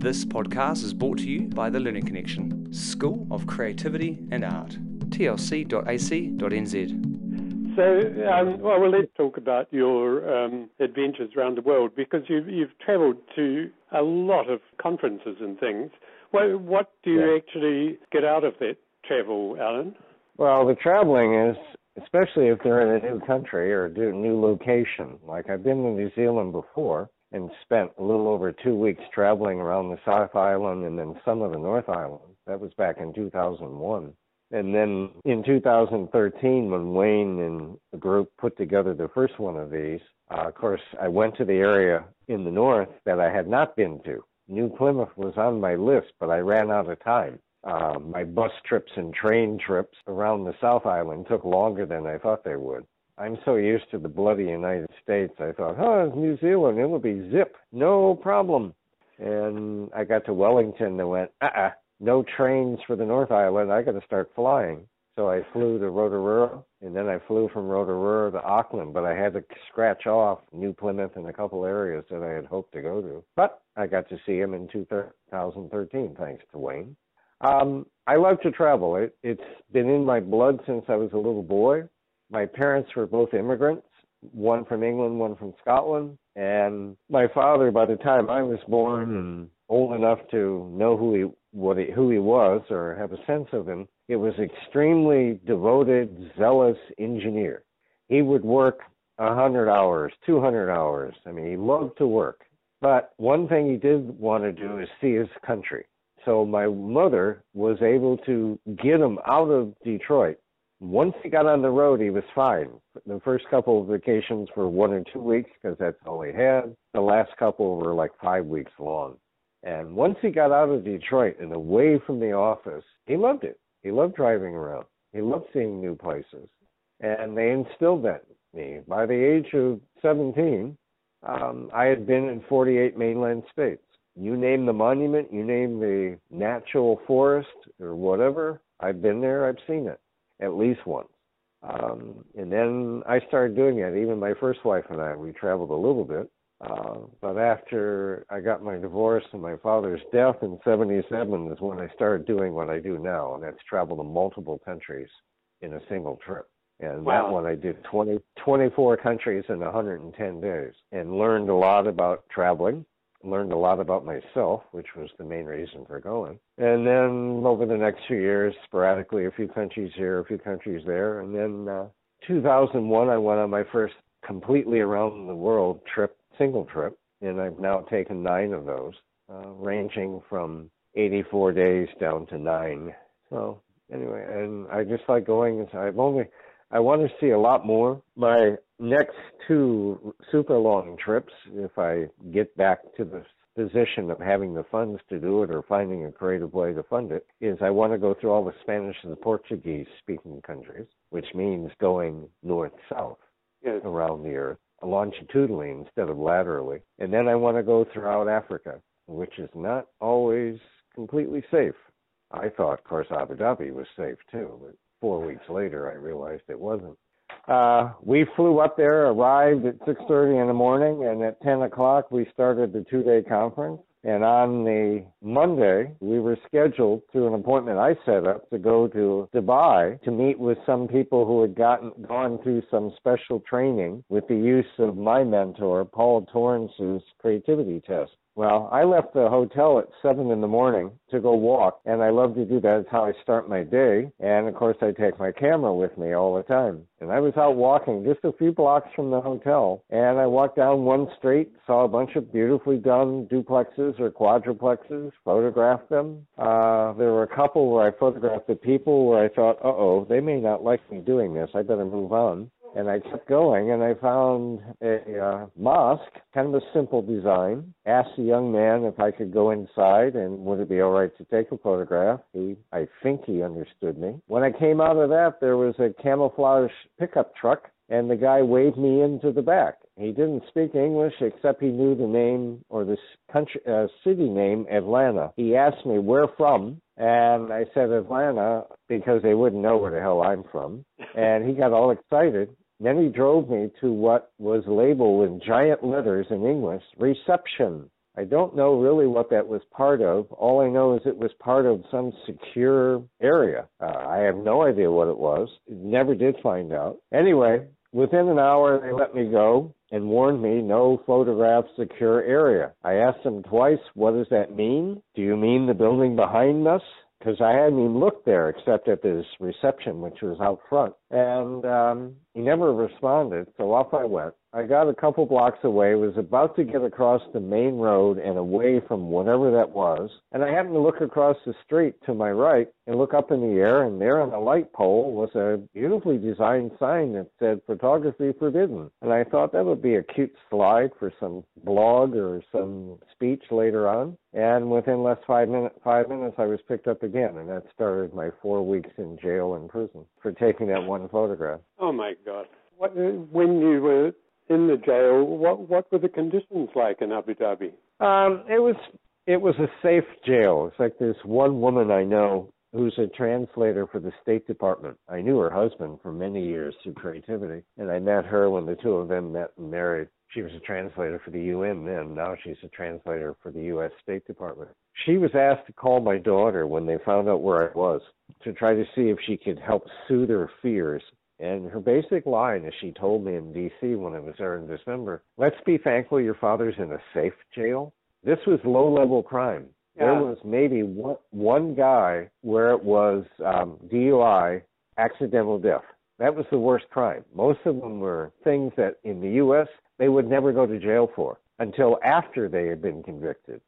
This podcast is brought to you by the Learning Connexion, School of Creativity and Art, tlc.ac.nz. So, um, well, well, let's talk about your um, adventures around the world because you've, you've travelled to a lot of conferences and things. Well, what do you Yeah. actually get out of that travel, Alan? Well, the traveling is, especially if they're in a new country or a new- new location. Like I've been to New Zealand before and spent a little over two weeks traveling around the South Island and then some of the North Island. That was back in 2001. And then in 2013, when Wayne and the group put together the first one of these, uh, of course, I went to the area in the north that I had not been to. New Plymouth was on my list, but I ran out of time. Uh, my bus trips and train trips around the South Island took longer than I thought they would. I'm so used to the bloody United States, I thought, oh, New Zealand, it'll be zip, no problem. And I got to Wellington and went, uh-uh, no trains for the North Island, I got to start flying. So I flew to Rotorua, and then I flew from Rotorua to Auckland, but I had to scratch off New Plymouth and a couple areas that I had hoped to go to. But I got to see him in 2013, thanks to Wayne. Um, I love to travel. It, it's been in my blood since I was a little boy. My parents were both immigrants, one from England, one from Scotland. And my father, by the time I was born and old enough to know who he what he, who he was or have a sense of him, it was extremely devoted, zealous engineer. He would work a hundred hours, two hundred hours. I mean, he loved to work. But one thing he did want to do is see his country. So my mother was able to get him out of Detroit. Once he got on the road, he was fine. The first couple of vacations were one or two weeks because that's all he had. The last couple were like five weeks long. And once he got out of Detroit and away from the office, he loved it. He loved driving around. He loved seeing new places. And they instilled that in me. By the age of 17, um, I had been in 48 mainland states. You name the monument, you name the natural forest or whatever, I've been there, I've seen it at least once. Um, and then I started doing it. Even my first wife and I, we traveled a little bit. Uh, but after I got my divorce and my father's death in 77 is when I started doing what I do now, and that's travel to multiple countries in a single trip. And Wow. that one I did 20, 24 countries in 110 days and learned a lot about traveling, learned a lot about myself, which was the main reason for going. And then over the next few years, sporadically, a few countries here, a few countries there. And then uh, 2001, I went on my first completely around the world trip, single trip, and I've now taken nine of those, uh, ranging from 84 days down to nine. So anyway, and I just like going. I've only I want to see a lot more. My next two super long trips, if I get back to the position of having the funds to do it or finding a creative way to fund it, is I want to go through all the Spanish and Portuguese speaking countries, which means going north south Yes. around the earth longitudinally instead of laterally. And then I want to go throughout Africa, which is not always completely safe. I thought, of course, Abu Dhabi was safe too, but four weeks later I realized it wasn't. Uh, we flew up there, arrived at 6.30 in the morning, and at 10 o'clock we started the two-day conference. And on the Monday, we were scheduled through an appointment I set up to go to Dubai to meet with some people who had gotten gone through some special training with the use of my mentor, Paul Torrance's creativity test. Well, I left the hotel at seven in the morning to go walk, and I love to do that. It's how I start my day. And of course, I take my camera with me all the time. And I was out walking just a few blocks from the hotel, and I walked down one street, saw a bunch of beautifully done duplexes or quadruplexes, photographed them. Uh, there were a couple where I photographed the people where I thought, uh oh, they may not like me doing this. I better move on. And I kept going, and I found a uh, mosque, kind of a simple design. Asked the young man if I could go inside and would it be all right to take a photograph. He, I think he understood me. When I came out of that, there was a camouflage pickup truck, and the guy waved me into the back. He didn't speak English except he knew the name or the country, uh, city name, Atlanta. He asked me where from, and I said Atlanta because they wouldn't know where the hell I'm from. And he got all excited. Then he drove me to what was labeled in giant letters in English, reception. I don't know really what that was part of. All I know is it was part of some secure area. Uh, I have no idea what it was. Never did find out. Anyway, within an hour, they let me go and warned me no photograph secure area. I asked them twice, what does that mean? Do you mean the building behind us? because I hadn't even looked there except at this reception, which was out front. And um, he never responded, so off I went. I got a couple blocks away, was about to get across the main road and away from whatever that was, and I happened to look across the street to my right and look up in the air, and there on the light pole was a beautifully designed sign that said photography forbidden. And I thought that would be a cute slide for some blog or some speech later on. And within less five minutes, five minutes, I was picked up again, and that started my four weeks in jail and prison for taking that one photograph. Oh my God! What, when you were in the jail, what what were the conditions like in Abu Dhabi? Um, it was it was a safe jail. It's like this one woman I know who's a translator for the State Department. I knew her husband for many years through creativity, and I met her when the two of them met and married. She was a translator for the UN then. Now she's a translator for the U.S. State Department. She was asked to call my daughter when they found out where I was to try to see if she could help soothe her fears and her basic line, as she told me in D.C. when I was there in December, let's be thankful your father's in a safe jail. This was low level crime. Yeah. There was maybe one, one guy where it was um, DUI, accidental death. That was the worst crime. Most of them were things that in the U.S. they would never go to jail for until after they had been convicted.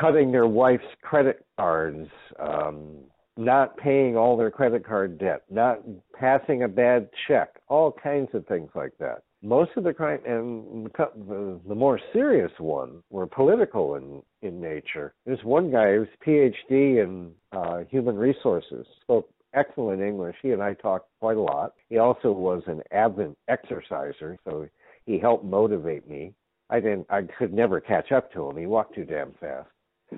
Cutting their wife's credit cards, um, not paying all their credit card debt, not passing a bad check, all kinds of things like that. Most of the crime and the, more serious one were political in in nature. There's one guy who's PhD in uh, human resources, spoke excellent English. He and I talked quite a lot. He also was an avid exerciser, so he helped motivate me. I didn't. I could never catch up to him. He walked too damn fast,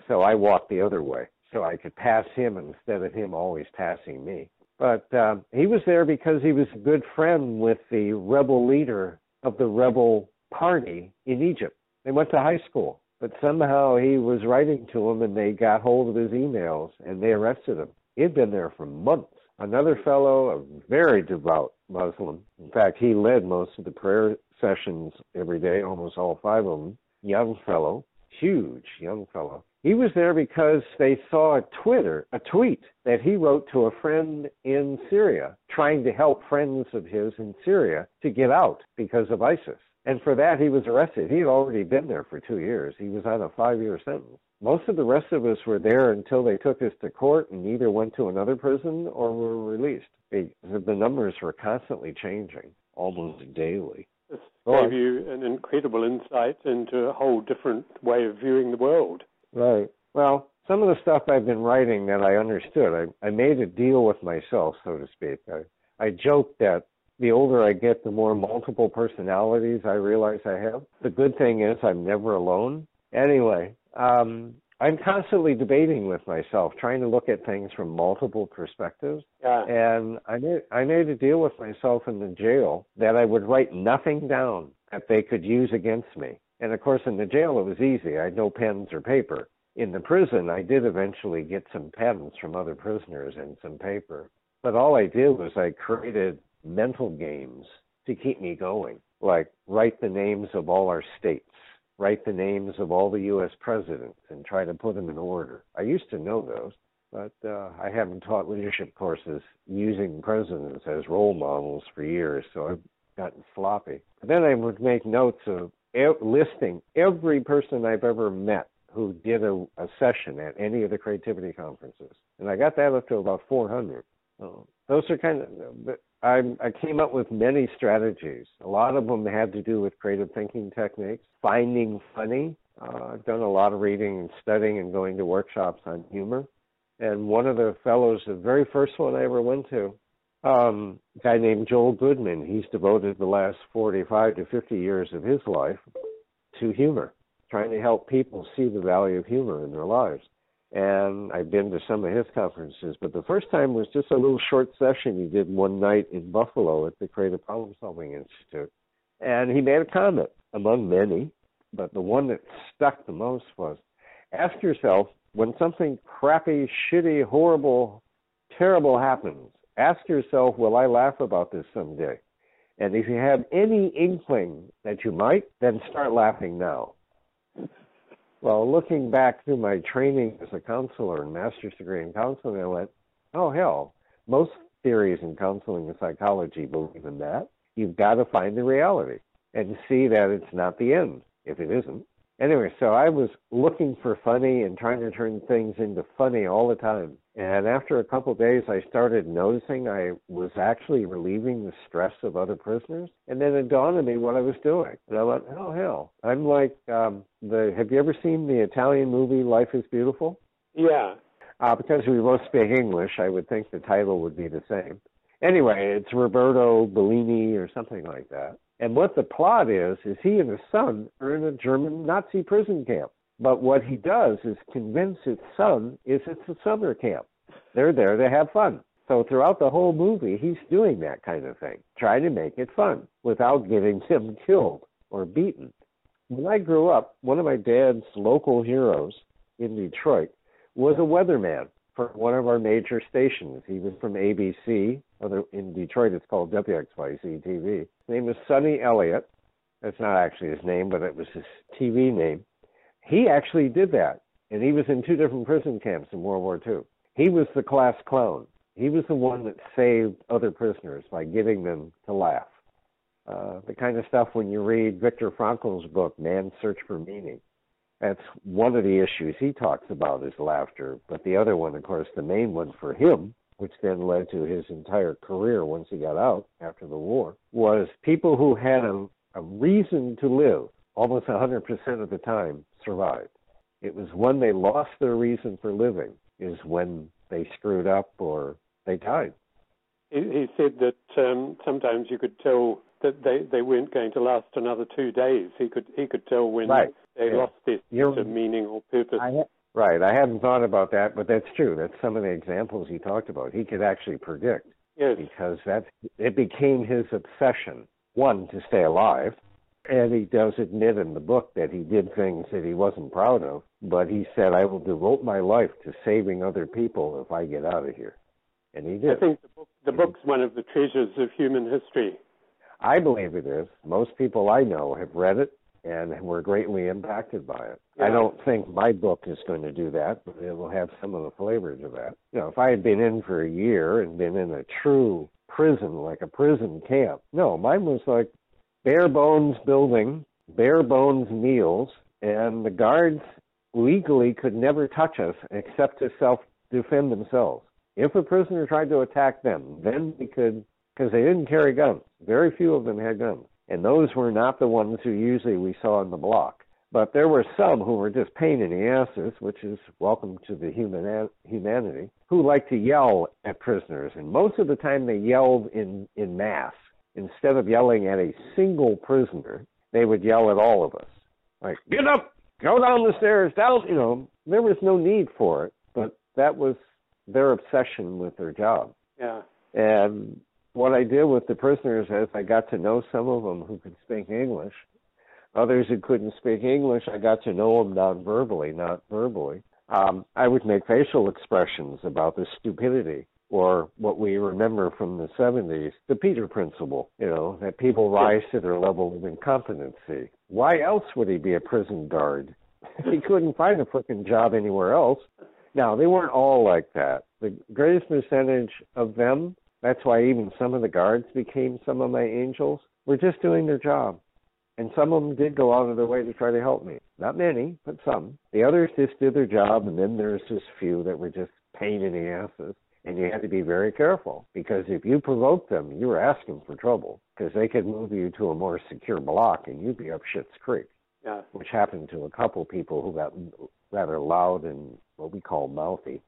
so I walked the other way so I could pass him instead of him always passing me. But um, he was there because he was a good friend with the rebel leader of the rebel party in Egypt. They went to high school, but somehow he was writing to him and they got hold of his emails and they arrested him. He'd been there for months. Another fellow, a very devout Muslim. In fact, he led most of the prayer sessions every day, almost all five of them. Young fellow, huge young fellow. He was there because they saw a Twitter, a tweet that he wrote to a friend in Syria, trying to help friends of his in Syria to get out because of ISIS. And for that, he was arrested. He had already been there for two years. He was on a five year sentence. Most of the rest of us were there until they took us to court and either went to another prison or were released. The numbers were constantly changing, almost daily. This gave you an incredible insight into a whole different way of viewing the world. Right. Well, some of the stuff I've been writing that I understood, I, I made a deal with myself, so to speak. I, I joke that the older I get, the more multiple personalities I realize I have. The good thing is I'm never alone. Anyway, um, I'm constantly debating with myself, trying to look at things from multiple perspectives. Yeah. And I made I made a deal with myself in the jail that I would write nothing down that they could use against me. And of course, in the jail, it was easy. I had no pens or paper. In the prison, I did eventually get some pens from other prisoners and some paper. But all I did was I created mental games to keep me going, like write the names of all our states, write the names of all the U.S. presidents, and try to put them in order. I used to know those, but uh, I haven't taught leadership courses using presidents as role models for years, so I've gotten sloppy. But then I would make notes of listing every person I've ever met who did a, a, session at any of the creativity conferences, and I got that up to about 400. So those are kind of. I, I came up with many strategies. A lot of them had to do with creative thinking techniques, finding funny. Uh, I've done a lot of reading and studying and going to workshops on humor. And one of the fellows, the very first one I ever went to, um, guy named Joel Goodman. He's devoted the last 45 to 50 years of his life to humor, trying to help people see the value of humor in their lives. And I've been to some of his conferences, but the first time was just a little short session he did one night in Buffalo at the Creative Problem Solving Institute. And he made a comment, among many, but the one that stuck the most was ask yourself when something crappy, shitty, horrible, terrible happens, ask yourself, will I laugh about this someday? And if you have any inkling that you might, then start laughing now. Well, looking back through my training as a counselor and master's degree in counseling, I went, oh, hell, most theories in counseling and psychology believe in that. You've got to find the reality and see that it's not the end if it isn't. Anyway, so I was looking for funny and trying to turn things into funny all the time. And after a couple of days, I started noticing I was actually relieving the stress of other prisoners. And then it dawned on me what I was doing. And I went, oh, hell. I'm like, um, the. have you ever seen the Italian movie Life is Beautiful? Yeah. Uh, because we both speak English, I would think the title would be the same. Anyway, it's Roberto Bellini or something like that. And what the plot is, is he and his son are in a German Nazi prison camp. But what he does is convince his son is it's a summer camp. They're there to have fun. So throughout the whole movie, he's doing that kind of thing, trying to make it fun without getting him killed or beaten. When I grew up, one of my dad's local heroes in Detroit was a weatherman for one of our major stations. He was from ABC. In Detroit, it's called WXYZ TV. His name was Sonny Elliott. That's not actually his name, but it was his TV name. He actually did that, and he was in two different prison camps in World War II. He was the class clown. He was the one that saved other prisoners by getting them to laugh. Uh, the kind of stuff when you read Viktor Frankl's book, Man's Search for Meaning. That's one of the issues he talks about is laughter. But the other one, of course, the main one for him, which then led to his entire career once he got out after the war, was people who had a, a reason to live almost 100% of the time survived. It was when they lost their reason for living is when they screwed up or they died. He, he said that um, sometimes you could tell that they, they weren't going to last another two days. He could he could tell when right. They yeah. lost their sense of meaning or purpose. I ha- right. I hadn't thought about that, but that's true. That's some of the examples he talked about. He could actually predict. Yes. Because that it became his obsession. One to stay alive, and he does admit in the book that he did things that he wasn't proud of. But he said, "I will devote my life to saving other people if I get out of here." And he did. I think the, book, the book's one of the treasures of human history. I believe it is. Most people I know have read it and we were greatly impacted by it. Yeah. I don't think my book is going to do that, but it will have some of the flavors of that. You know, if I had been in for a year and been in a true prison, like a prison camp, no, mine was like bare bones building, bare bones meals, and the guards legally could never touch us except to self defend themselves. If a prisoner tried to attack them, then we could because they didn't carry guns. Very few of them had guns. And those were not the ones who usually we saw in the block. But there were some who were just pain in the asses, which is welcome to the human humanity, who like to yell at prisoners. And most of the time they yelled in, in mass. Instead of yelling at a single prisoner, they would yell at all of us. Like, get up, go down the stairs, down, you know, there was no need for it, but that was their obsession with their job. Yeah. And what I did with the prisoners is I got to know some of them who could speak English. Others who couldn't speak English, I got to know them non-verbally, not verbally. Um, I would make facial expressions about the stupidity or what we remember from the 70s, the Peter principle, you know, that people rise to their level of incompetency. Why else would he be a prison guard? he couldn't find a freaking job anywhere else. Now, they weren't all like that. The greatest percentage of them that's why even some of the guards became some of my angels. Were just doing their job. And some of them did go out of their way to try to help me. Not many, but some. The others just did their job, and then there's just few that were just pain in the asses. And you had to be very careful because if you provoked them, you were asking for trouble because they could move you to a more secure block and you'd be up Shit's Creek. Yeah. Which happened to a couple people who got rather loud and what we call mouthy.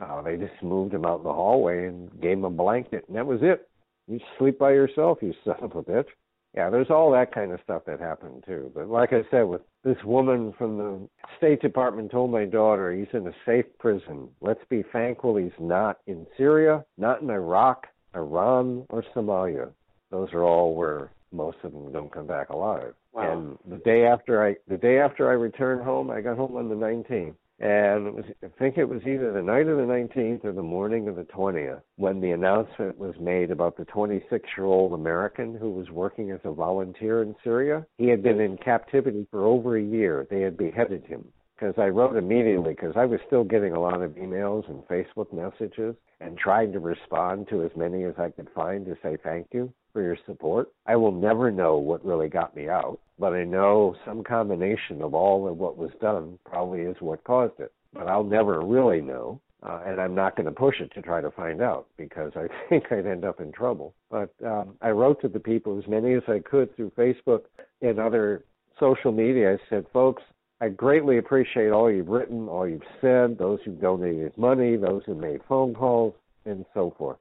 Uh, they just moved him out in the hallway and gave him a blanket, and that was it. You sleep by yourself, you son of a bitch. Yeah, there's all that kind of stuff that happened too. But like I said, with this woman from the State Department told my daughter he's in a safe prison. Let's be thankful he's not in Syria, not in Iraq, Iran, or Somalia. Those are all where most of them don't come back alive. Wow. And the day after I the day after I returned home, I got home on the 19th. And it was, I think it was either the night of the 19th or the morning of the 20th when the announcement was made about the 26 year old American who was working as a volunteer in Syria. He had been in captivity for over a year. They had beheaded him. Because I wrote immediately because I was still getting a lot of emails and Facebook messages and trying to respond to as many as I could find to say thank you for your support. I will never know what really got me out, but I know some combination of all of what was done probably is what caused it. But I'll never really know, uh, and I'm not going to push it to try to find out because I think I'd end up in trouble. But um, I wrote to the people as many as I could through Facebook and other social media. I said, folks, I greatly appreciate all you've written, all you've said, those who donated money, those who made phone calls, and so forth.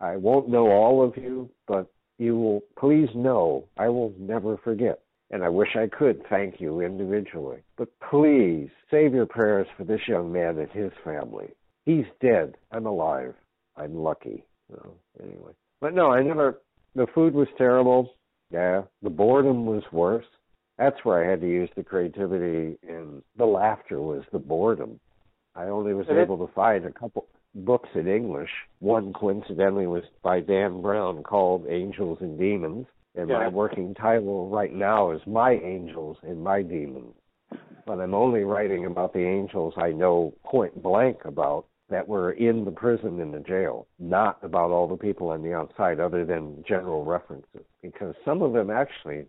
I won't know all of you, but you will please know I will never forget. And I wish I could thank you individually. But please save your prayers for this young man and his family. He's dead. I'm alive. I'm lucky. So, anyway. But no, I never, the food was terrible. Yeah. The boredom was worse. That's where I had to use the creativity and the laughter was the boredom. I only was able to find a couple books in English. One, coincidentally, was by Dan Brown called Angels and Demons. And Yeah. my working title right now is My Angels and My Demons. But I'm only writing about the angels I know point blank about that were in the prison and the jail, not about all the people on the outside other than general references. Because some of them actually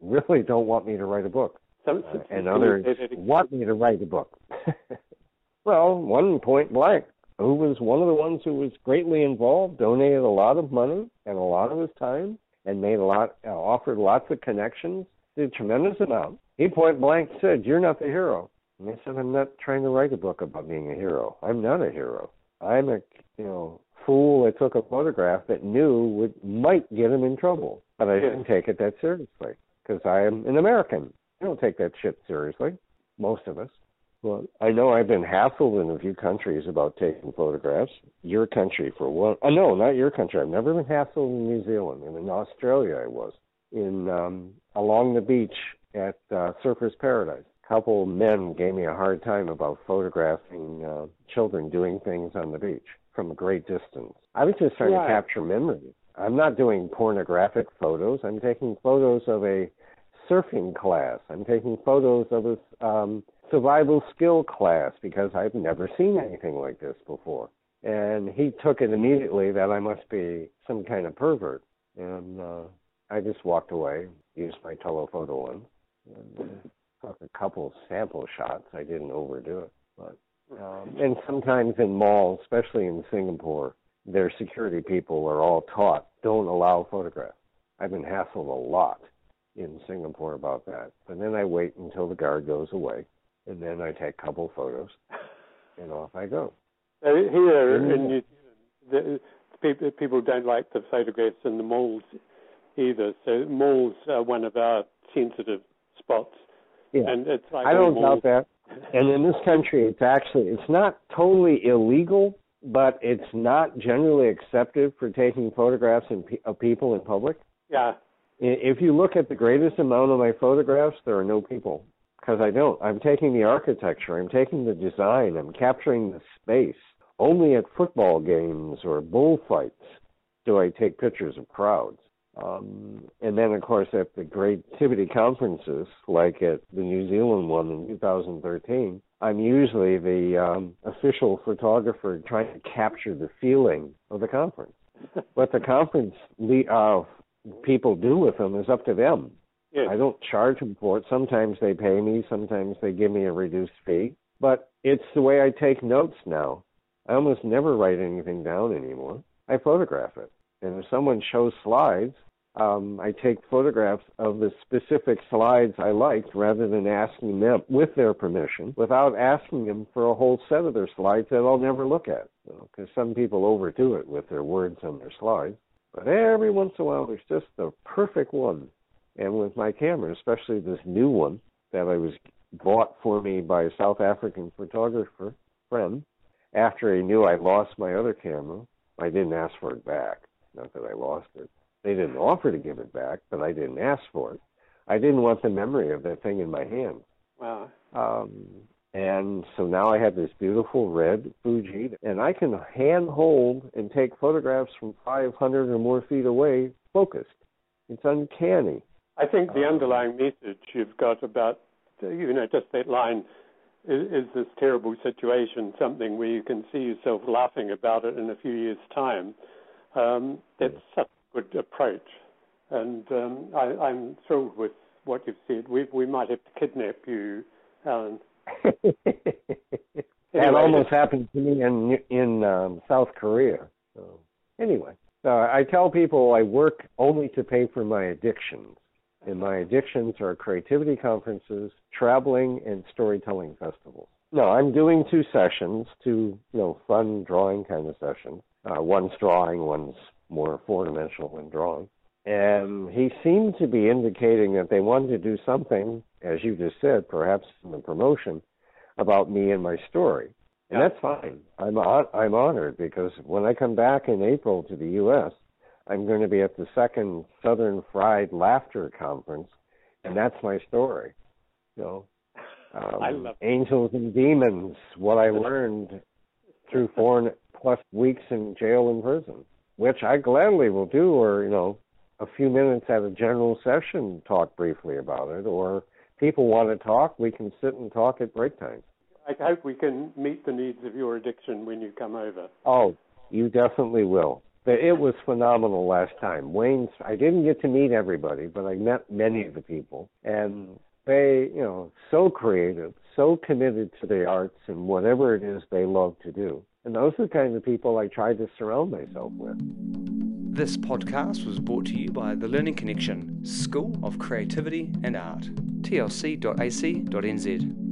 really don't want me to write a book Some, uh, and others say that again? want me to write a book. well, one point blank, who was one of the ones who was greatly involved, donated a lot of money and a lot of his time, and made a lot, uh, offered lots of connections, did a tremendous amount. He point blank said, "You're not the hero." And I said, "I'm not trying to write a book about being a hero. I'm not a hero. I'm a, you know." Fool that took a photograph that knew would might get him in trouble, but I didn't take it that seriously because I am an American. I don't take that shit seriously. Most of us. Well, I know I've been hassled in a few countries about taking photographs. Your country, for one. Oh, no, not your country. I've never been hassled in New Zealand. And in Australia, I was in um, along the beach at uh, Surfers Paradise. A couple men gave me a hard time about photographing uh, children doing things on the beach from a great distance. I was just trying Right. to capture memories. I'm not doing pornographic photos. I'm taking photos of a surfing class. I'm taking photos of a um, survival skill class because I've never seen anything like this before. And he took it immediately that I must be some kind of pervert. And uh, I just walked away, used my telephoto lens, and uh, took a couple sample shots. I didn't overdo it. But um, and sometimes in malls, especially in Singapore, their security people are all taught don't allow photographs. I've been hassled a lot in Singapore about that. But then I wait until the guard goes away, and then I take a couple photos, and off I go. Here Mm. in New Zealand, the, people, people don't like the photographs in the malls either. So malls are one of our sensitive spots, Yeah, and it's like I don't doubt that. And in this country, it's actually it's not totally illegal, but it's not generally accepted for taking photographs in, of people in public. Yeah, If you look at the greatest amount of my photographs, there are no people because I don't. I'm taking the architecture, I'm taking the design, I'm capturing the space. Only at football games or bullfights do I take pictures of crowds. Um, and then, of course, at the creativity conferences, like at the New Zealand one in 2013, I'm usually the um, official photographer trying to capture the feeling of the conference. What the conference le- uh, people do with them is up to them. Yes. I don't charge them for it. Sometimes they pay me, sometimes they give me a reduced fee. But it's the way I take notes now. I almost never write anything down anymore. I photograph it. And if someone shows slides, um, I take photographs of the specific slides I liked rather than asking them, with their permission, without asking them for a whole set of their slides that I'll never look at. Because some people overdo it with their words on their slides. But every once in a while, there's just the perfect one. And with my camera, especially this new one that I was bought for me by a South African photographer friend, after he knew I lost my other camera, I didn't ask for it back. Not that I lost it. They didn't offer to give it back, but I didn't ask for it. I didn't want the memory of that thing in my hand. Wow. Um, and so now I have this beautiful red Fuji, and I can hand hold and take photographs from 500 or more feet away, focused. It's uncanny. I think the Um, underlying message you've got about, you know, just that line is, is this terrible situation something where you can see yourself laughing about it in a few years' time. Um, that's such a good approach, and um, I, I'm thrilled with what you've said. We we might have to kidnap you, Alan. that Anyway, almost happened to me in in um, South Korea. So anyway, so I tell people I work only to pay for my addictions, and my addictions are creativity conferences, traveling, and storytelling festivals. No, I'm doing two sessions, two you know fun drawing kind of sessions. Uh, one's drawing, one's more four dimensional than drawing. And he seemed to be indicating that they wanted to do something, as you just said, perhaps in the promotion, about me and my story. And Yeah. that's fine. I'm I'm honored because when I come back in April to the U.S., I'm going to be at the second Southern Fried Laughter Conference, and that's my story. You know, um, I love angels and demons. What I learned through four plus weeks in jail and prison, which I gladly will do, or you know, a few minutes at a general session, talk briefly about it, or people want to talk, we can sit and talk at break times. I hope we can meet the needs of your addiction when you come over. Oh, you definitely will. But It was phenomenal last time. Wayne's, I didn't get to meet everybody, but I met many of the people. And they, you know, so creative, so committed to the arts and whatever it is they love to do. And those are the kind of people I try to surround myself with. This podcast was brought to you by the Learning Connexion, School of Creativity and Art, tlc.ac.nz.